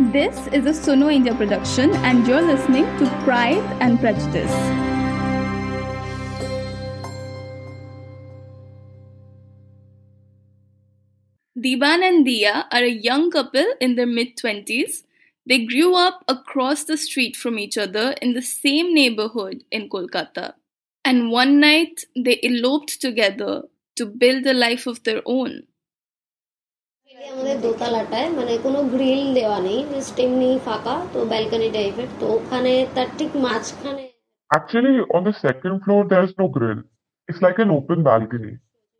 This is a Suno India production, and you're listening to Pride and Prejudice. Diban and Dia are a young couple in their mid 20s. They grew up across the street from each other in the same neighborhood in Kolkata. And one night they eloped together to build a life of their own. আমাদের দোতলাটায় মানে কোনো grill দেওয়া নেই just এমনি ফাঁকা তো balcony টাইপের তো ওখানে তার ঠিক মাঝখানে Actually, on the second floor, there's no grill. It's like an open balcony.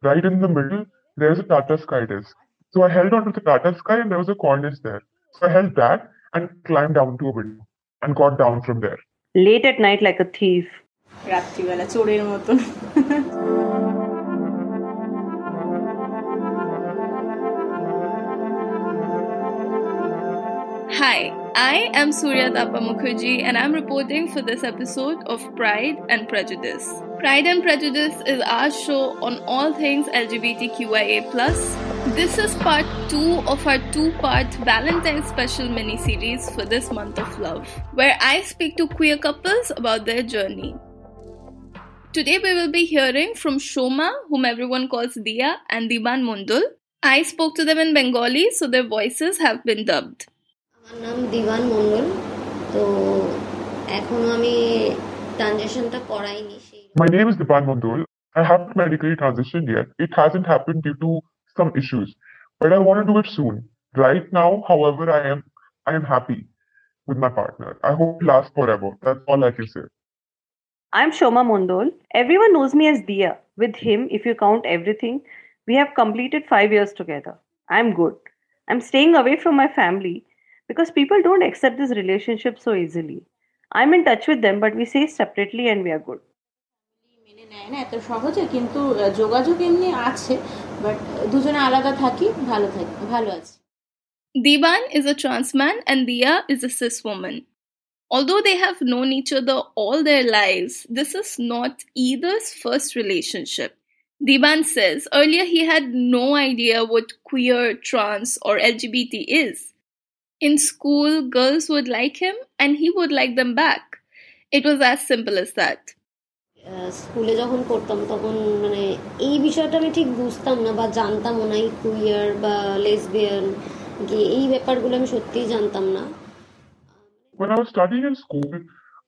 Right in the middle, there's a Tata Sky desk. So I held onto the Tata Sky and there was a cornice there. So I held that and climbed down to a window and got down from there. late at night like a thief. রাত্রিবেলা চোরের মতন Hi, I am Suryatapa Mukherjee and I'm reporting for this episode of Pride and Prejudice. Pride and Prejudice is our show on all things LGBTQIA+. This is part 2 of our two-part Valentine's special mini-series for this month of love, where I speak to queer couples about their journey. Today we will be hearing from Shoma, whom everyone calls Dia, and Diban Mondol. I spoke to them in Bengali, so their voices have been dubbed. আমার নাম দিবান মণ্ডল তো এখনো আমি ট্রানজেকশনটা করাইনি সেই My name is Dipan Mondol. I haven't medically transitioned yet. It hasn't happened due to some issues, but I want to do it soon. Right now, however, I am I am happy with my partner. I hope it lasts forever. That's all I can say. I'm Shoma Mondol. Everyone knows me as Dia. With him, if you count everything, we have completed five years together. I'm good. I'm staying away from my family because people don't accept this relationship so easily. I'm in touch with them, but we stay separately and we are good. মেনে নেয় না এত সহজে কিন্তু আহ, যোগাযোগ এমনি আছে but দুজনে আলাদা থাকি ভালো থাকি ভালো আছি Diban is a trans man and Dia is a cis woman. Although they have known each other all their lives, this is not either's first relationship. Diban says earlier he had no idea what queer, trans, or LGBT is. In school, girls would like him and he would like them back. It was as simple as that. আহ, স্কুলে যখন পড়তাম তখন মানে এই বিষয়টা আমি ঠিক বুঝতাম না বা জানতামও না এই কুইয়ার বা লেসবিয়ান গিয়ে এই ব্যাপারগুলো আমি সত্যিই জানতাম না When I was studying in school,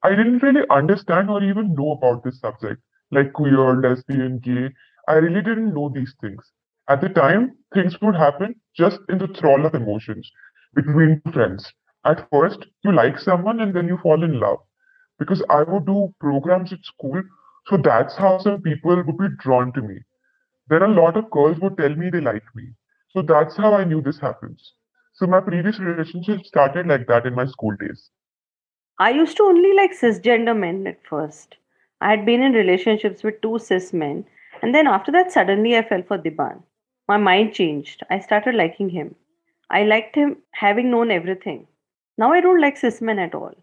I didn't really understand or even know about this subject, like queer, lesbian, gay. I really didn't know these things. At the time, things would happen just in the thrall of emotions between friends. At first, you like someone and then you fall in love. Because I would do programs at school, so that's how some people would be drawn to me. Then a lot of girls would tell me they like me. So that's how I knew this happens. So my previous relationship started like that in my school days. I used to only like cisgender men at first. I had been in relationships with two cis men, and then after that, suddenly I fell for Diban. My mind changed. I started liking him. I liked him having known everything. Now I don't like cis men at all.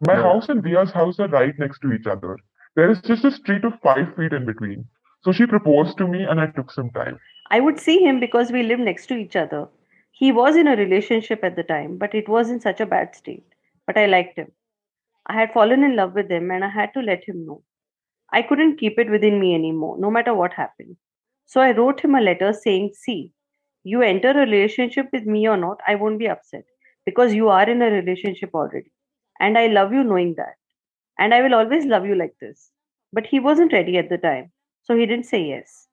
My house and Dia's house are right next to each other. There is just a street of five feet in between. So she proposed to me and I took some time. I would see him because we lived next to each other. He was in a relationship at the time, but it was in such a bad state. But I liked him. I had fallen in love with him and I had to let him know. I couldn't keep it within me anymore, no matter what happened. So I wrote him a letter saying, See, you enter a relationship with me or not, I won't be upset because you are in a relationship already. And I love you knowing that. And I will always love you like this. But he wasn't ready at the time, so he didn't say yes.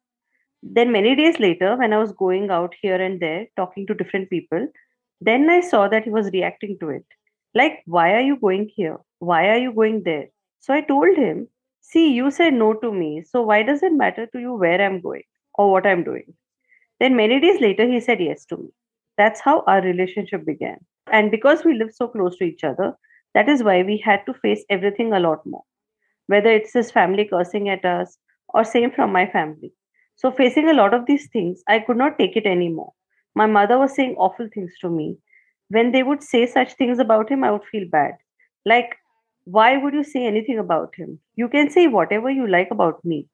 Then, many days later, when I was going out here and there talking to different people, then I saw that he was reacting to it. Like, why are you going here? Why are you going there? So I told him, See, you said no to me, so why does it matter to you where I'm going or what I'm doing? Then, many days later, he said yes to me. That's how our relationship began. And because we lived so close to each other, that is why we had to face everything a lot more. Whether it's his family cursing at us or same from my family. So, facing a lot of these things, I could not take it anymore. My mother was saying awful things to me. When they would say such things about him, I would feel bad. Like, why would you say anything about him? You can say whatever you like about me.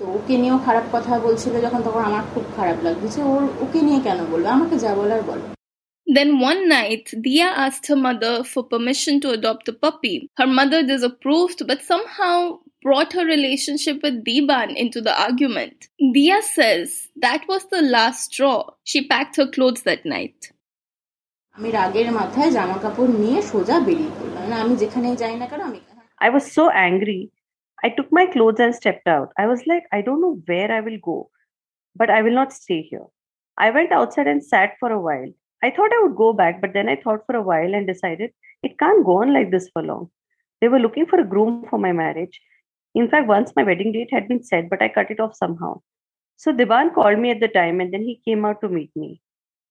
তো ওকে নিয়েও খারাপ কথা বলছিল যখন তখন আমার খুব খারাপ লাগছে ওর ওকে নিয়ে কেন বলবে আমাকে যা বলার বলো Then one night, Dia asked her mother for permission to adopt a puppy. Her mother disapproved, but somehow brought her relationship with Diban into the argument. Dia says that was the last straw. She packed her clothes that night. আমি রাগের মাথায় জামা কাপড় নিয়ে সোজা বেরিয়ে পড়লাম না আমি যেখানেই যাই না কেন আমি I was so angry. I took my clothes and stepped out. I was like, I don't know where I will go, but I will not stay here. I went outside and sat for a while. I thought I would go back, but then I thought for a while and decided it can't go on like this for long. They were looking for a groom for my marriage. In fact, once my wedding date had been set, but I cut it off somehow. So Diban called me at the time and then he came out to meet me.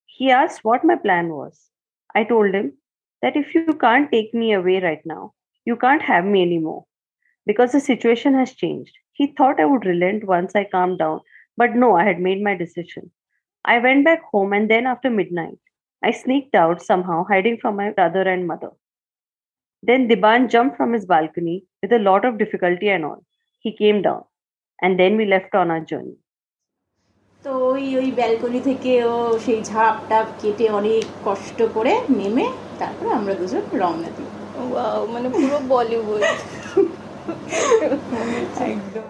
He asked what my plan was. I told him that if you can't take me away right now, you can't have me anymore because the situation has changed. He thought I would relent once I calmed down, but no, I had made my decision. I went back home and then after midnight, I sneaked out somehow, hiding from my brother and mother. Then Diban jumped from his balcony with a lot of difficulty and all. He came down, and then we left on our journey. তো ওই ওই balcony থেকে ও সেই ঝাপ টাপ কেটে অনেক কষ্ট করে নেমে তারপরে আমরা দুজন রওনা দিই ওয়াও মানে পুরো বলিউড একদম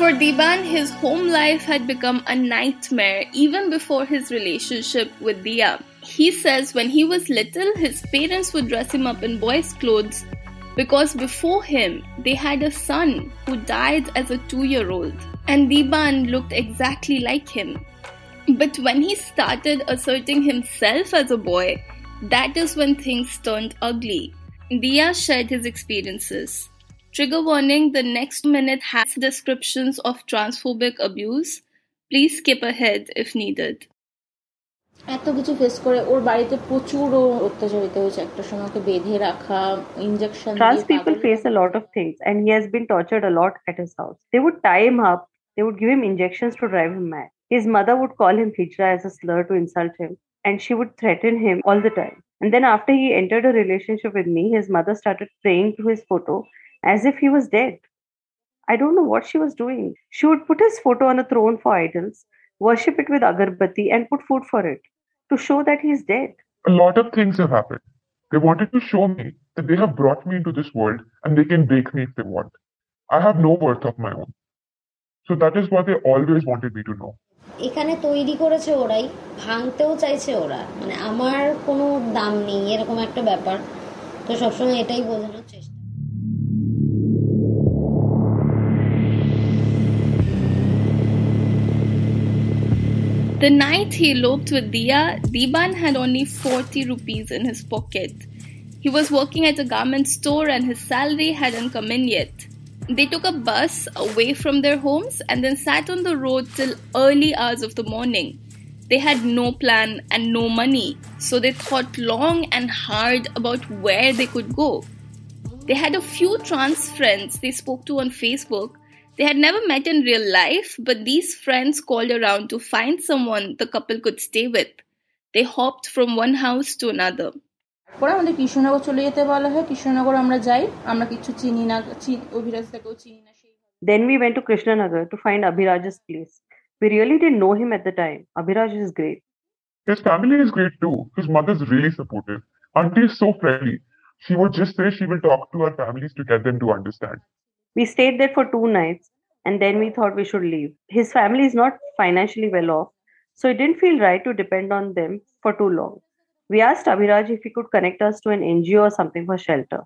For Diban, his home life had become a nightmare even before his relationship with Dia. He says when he was little, his parents would dress him up in boys' clothes because before him, they had a son who died as a two year old, and Diban looked exactly like him. But when he started asserting himself as a boy, that is when things turned ugly. Dia shared his experiences. Trigger warning the next minute has descriptions of transphobic abuse. Please skip ahead if needed. এত কিছু face করে ওর বাড়িতে প্রচুর ও অত্যাচারিত হয়েছে একটা সময় ওকে বেঁধে রাখা injection Trans people face a lot of things, and he has been tortured a lot at his house. They would tie him up, they would give him injections to drive him mad. His mother would call him Hijra as a slur to insult him, and she would threaten him all the time. And then, after he entered a relationship with me, his mother started praying to his photo as if he was dead. I don't know what she was doing. She would put his photo on a throne for idols, worship it with agarbatti, and put food for it to show that he's dead. A lot of things have happened. They wanted to show me that they have brought me into this world and they can break me if they want. I have no worth of my own. So that is what they always wanted me to know. এখানে তৈরি করেছে ওরাই ভাঙতেও চাইছে ওরা মানে আমার কোনো দাম নেই এরকম একটা ব্যাপার তো সবসময় এটাই বোঝানোর চেষ্টা The night he eloped with Dia, Diban had only 40 rupees in his pocket. He was working at a garment store and his salary hadn't come in yet. They took a bus away from their homes and then sat on the road till early hours of the morning. They had no plan and no money, so they thought long and hard about where they could go. They had a few trans friends they spoke to on Facebook. They had never met in real life, but these friends called around to find someone the couple could stay with. They hopped from one house to another. পরে আমাদের কৃষ্ণনগর চলে যেতে বলা হয় কৃষ্ণনগর আমরা যাই আমরা কিছু চিনি না চি- অভিরাজটাকেও চিনি না সেই Then we went to Krishnanagar to find Abhiraj's place. We really didn't know him at the time. Abhiraj is great. His family is great too. His mother's really supportive. Auntie is so friendly. She would just say she will talk to our families to get them to understand. We stayed there for two nights and then we thought we should leave. His family is not financially well off, so it didn't feel right to depend on them for too long. We asked Abhiraj if he could connect us to an NGO or something for shelter.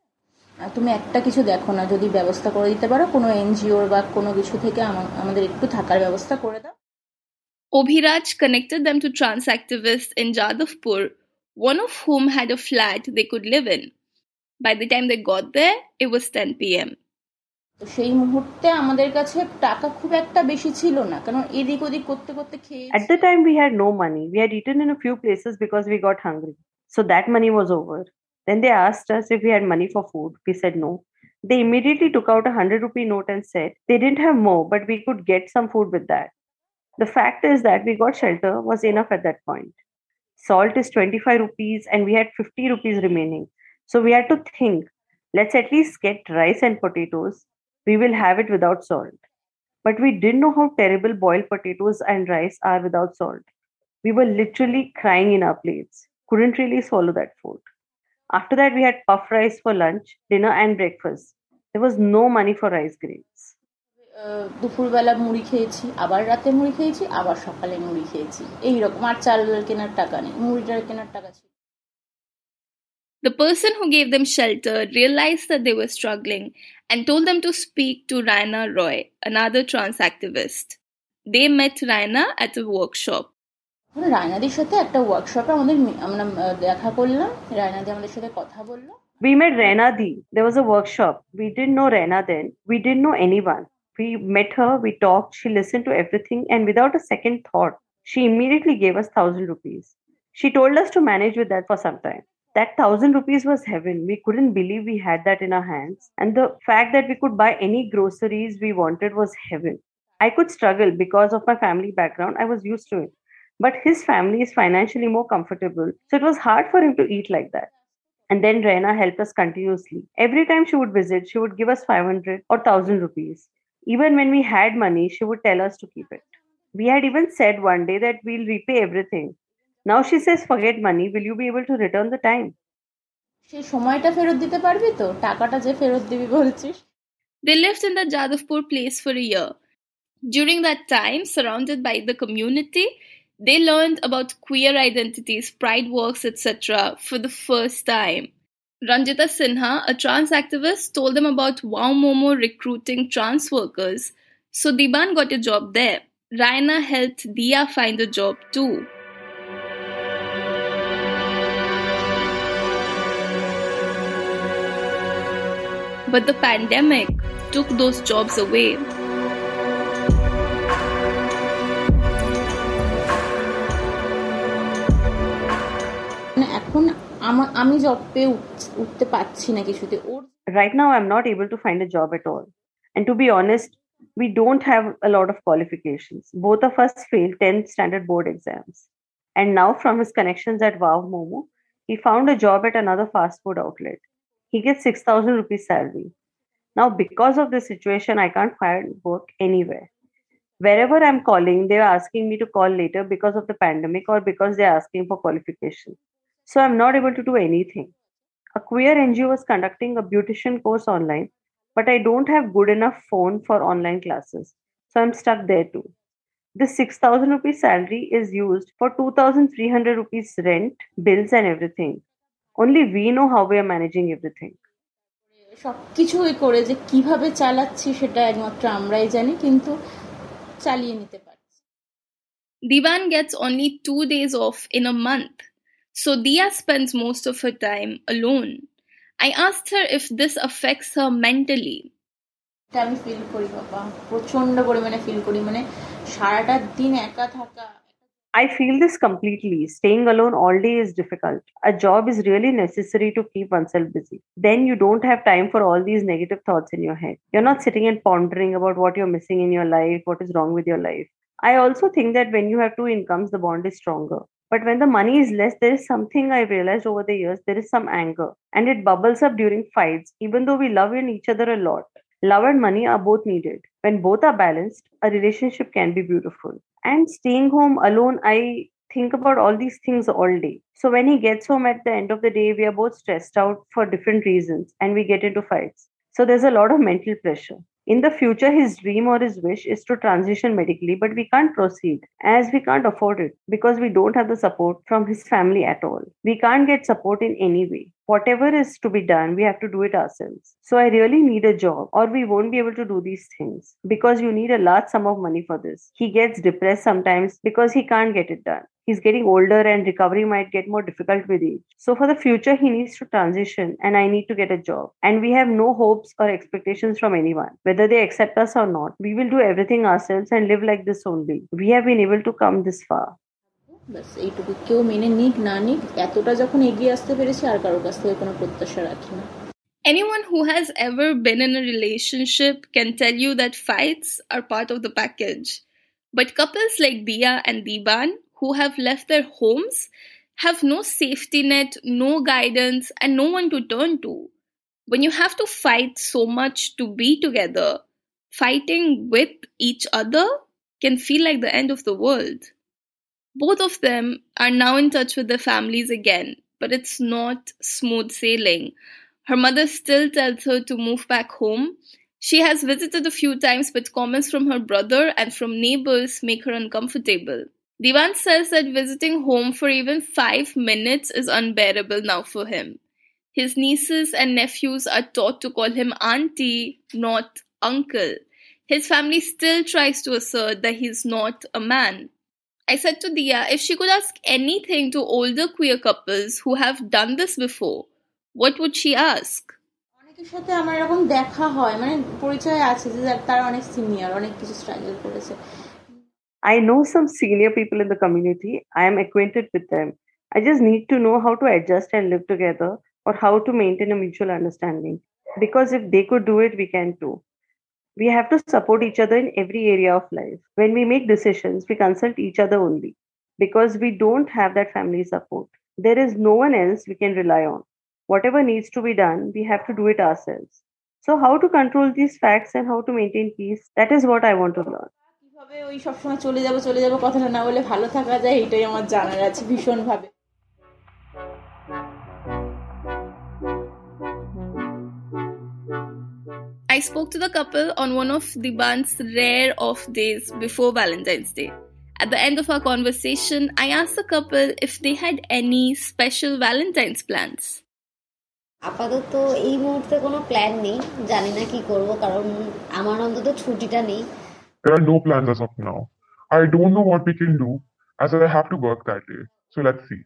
আর তুমি একটা কিছু দেখো না যদি ব্যবস্থা করে দিতে পারো কোনো এনজিওর বা কোনো কিছু থেকে আমা- আমাদের একটু থাকার ব্যবস্থা করে দাও Obhiraj connected them to trans activists in Jadavpur, one of whom had a flat they could live in. By the time they got there, it was 10 pm. তো সেই মুহূর্তে আমাদের কাছে টাকা খুব একটা বেশি ছিল না কারণ এদিক ওদিক করতে করতে খেয়ে At the time, we had no money. We had eaten in a few places because we got hungry. So that money was over. Then they asked us if we had money for food. We said no. They immediately took out a 100 rupee note and said they didn't have more, but we could get some food with that. The fact is that we got shelter was enough at that point. Salt is 25 rupees and we had 50 rupees remaining. So we had to think Let's at least get rice and potatoes. We will have it without salt. But we didn't know how terrible boiled potatoes and rice are without salt. We were literally crying in our plates. Couldn't really swallow that food. After that, we had puff rice for lunch, dinner, and breakfast. There was no money for rice grains. আহ, দুপুরবেলা মুড়ি খেয়েছি আবার রাতে মুড়ি খেয়েছি আবার সকালে মুড়ি খেয়েছি এইরকম আর চাল কেনার টাকা নেই মুড়িটা কেনার টাকা ছিল the person who gave them shelter realized that they were struggling and told them to speak to Raina Roy, another trans activist. They met Raina at a workshop. We met Renadi. There was a workshop. We didn't know Raina then. We didn't know anyone. We met her, we talked, she listened to everything, and without a second thought, she immediately gave us thousand rupees. She told us to manage with that for some time. That thousand rupees was heaven. We couldn't believe we had that in our hands. And the fact that we could buy any groceries we wanted was heaven. I could struggle because of my family background. I was used to it. But his family is financially more comfortable. So it was hard for him to eat like that. And then Raina helped us continuously. Every time she would visit, she would give us 500 or 1000 rupees. Even when we had money, she would tell us to keep it. We had even said one day that we'll repay everything. Now she says, forget money. Will you be able to return the time? সেই সময়টা ফেরত দিতে পারবি তো টাকাটা যে ফেরত দিবি বলছিস They lived in the Jadavpur place for a year. During that time, surrounded by the community, they learned about queer identities, pride works, etc. for the first time. Ranjita Sinha, a trans activist, told them about Wow Momo recruiting trans workers, so Diban got a job there. Raina helped Dia find a job too. But the pandemic took those jobs away. মানে এখন আমা- আমি job পেয়ে উঠ- উঠতে পারছি না কিছুতে ওর Right now, I'm not able to find a job at all. And to be honest, we don't have a lot of qualifications. Both of us failed 10th standard board exams. And now, from his connections at Wow Momo, he found a job at another fast food outlet. He gets 6,000 rupees salary. Now, because of this situation, I can't find work anywhere. Wherever I'm calling, they're asking me to call later because of the pandemic or because they're asking for qualification. So I'm not able to do anything. A queer NGO was conducting a beautician course online, but I don't have good enough phone for online classes. So I'm stuck there too. This 6,000 rupees salary is used for 2,300 rupees rent, bills, and everything. only we know how we are managing everything. সবকিছু ওই করে যে কীভাবে চালাচ্ছি সেটা একমাত্র আমরাই জানি কিন্তু চালিয়ে নিতে পারছি। দিবান gets only two days off in a month so Dia spends most of her time alone I asked her if this affects her mentally আমি ফিল করি বাবা। প্রচণ্ড পরিমাণে ফিল করি মানে সারাটা দিন একা থাকা I feel this completely. Staying alone all day is difficult. A job is really necessary to keep oneself busy. Then you don't have time for all these negative thoughts in your head. You're not sitting and pondering about what you're missing in your life, what is wrong with your life. I also think that when you have two incomes, the bond is stronger. But when the money is less, there is something I've realized over the years there is some anger, and it bubbles up during fights, even though we love each other a lot. Love and money are both needed. When both are balanced, a relationship can be beautiful. And staying home alone, I think about all these things all day. So when he gets home at the end of the day, we are both stressed out for different reasons and we get into fights. So there's a lot of mental pressure. In the future, his dream or his wish is to transition medically, but we can't proceed as we can't afford it because we don't have the support from his family at all. We can't get support in any way. Whatever is to be done, we have to do it ourselves. So I really need a job, or we won't be able to do these things because you need a large sum of money for this. He gets depressed sometimes because he can't get it done. He's getting older and recovery might get more difficult with age. So for the future, he needs to transition and I need to get a job. And we have no hopes or expectations from anyone. Whether they accept us or not, we will do everything ourselves and live like this only. We have been able to come this far. ব্যাস এইটুকু কেউ মেনে নিক না নিক এতটা যখন এগিয়ে আসতে পেরেছি আর কারোর কাছ থেকে কোনো প্রত্যাশা রাখি না Anyone who has ever been in a relationship can tell you that fights are part of the package. But couples like Dia and Diban, who have left their homes, have no safety net, no guidance, and no one to turn to. When you have to fight so much to be together, fighting with each other can feel like the end of the world. Both of them are now in touch with their families again, but it's not smooth sailing. Her mother still tells her to move back home. She has visited a few times, but comments from her brother and from neighbors make her uncomfortable. Divan says that visiting home for even five minutes is unbearable now for him. His nieces and nephews are taught to call him auntie, not uncle. His family still tries to assert that he's not a man. I said to Dia if she could ask anything to older queer couples who have done this before, what would she ask? অনেকের সাথে আমার এরকম দেখা হয় মানে পরিচয় আছে যে তারা অনেক সিনিয়র অনেক কিছু স্ট্রাগল করেছে I know some senior people in the community. I am acquainted with them. I just need to know how to adjust and live together or how to maintain a mutual understanding. Because if they could do it, we can too. We have to support each other in every area of life. When we make decisions, we consult each other only because we don't have that family support. There is no one else we can rely on. Whatever needs to be done, we have to do it ourselves. So, how to control these facts and how to maintain peace, that is what I want to learn. কিভাবে ওই সবসময় চলে যাবো চলে যাবো কথাটা না বলে ভালো থাকা যায় এটাই আমার জানার আছে ভীষণ I spoke to the couple on one of the band's rare off days before Valentine's Day. At the end of our conversation, I asked the couple if they had any special Valentine's plans. আপাতত এই মুহূর্তে কোনো plan নেই জানি না কি করব কারণ আমার অন্তত ছুটিটা নেই There are no plans as of now. I don't know what we can do as I have to work that day. So let's see.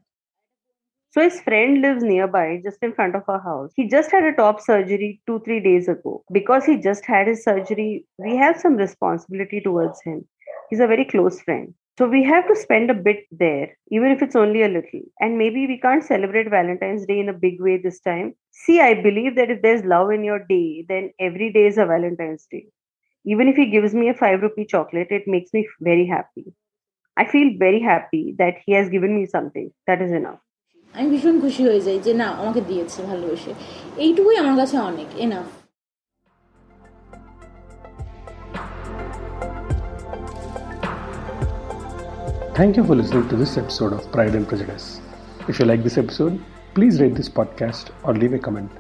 So his friend lives nearby, just in front of our house. He just had a top surgery two, three days ago. Because he just had his surgery, we have some responsibility towards him. He's a very close friend. So we have to spend a bit there, even if it's only a little. And maybe we can't celebrate Valentine's Day in a big way this time. See, I believe that if there's love in your day, then every day is a Valentine's Day. Even if he gives me a five rupee chocolate, it makes me very happy. I feel very happy that he has given me something. That is enough. আমি ভীষণ খুশি হয়ে যাই যে না আমাকে দিয়েছে ভালোবেসে এইটুকুই আমার কাছে অনেক enough Thank you for listening to this episode of Pride and Prejudice. If you like this episode, please rate this podcast or leave a comment.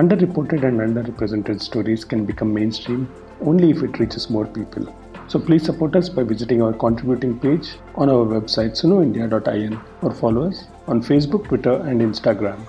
Underreported and underrepresented stories can become mainstream only if it reaches more people. So please support us by visiting our contributing page on our website sunoindia.in or follow us on Facebook, Twitter, and Instagram.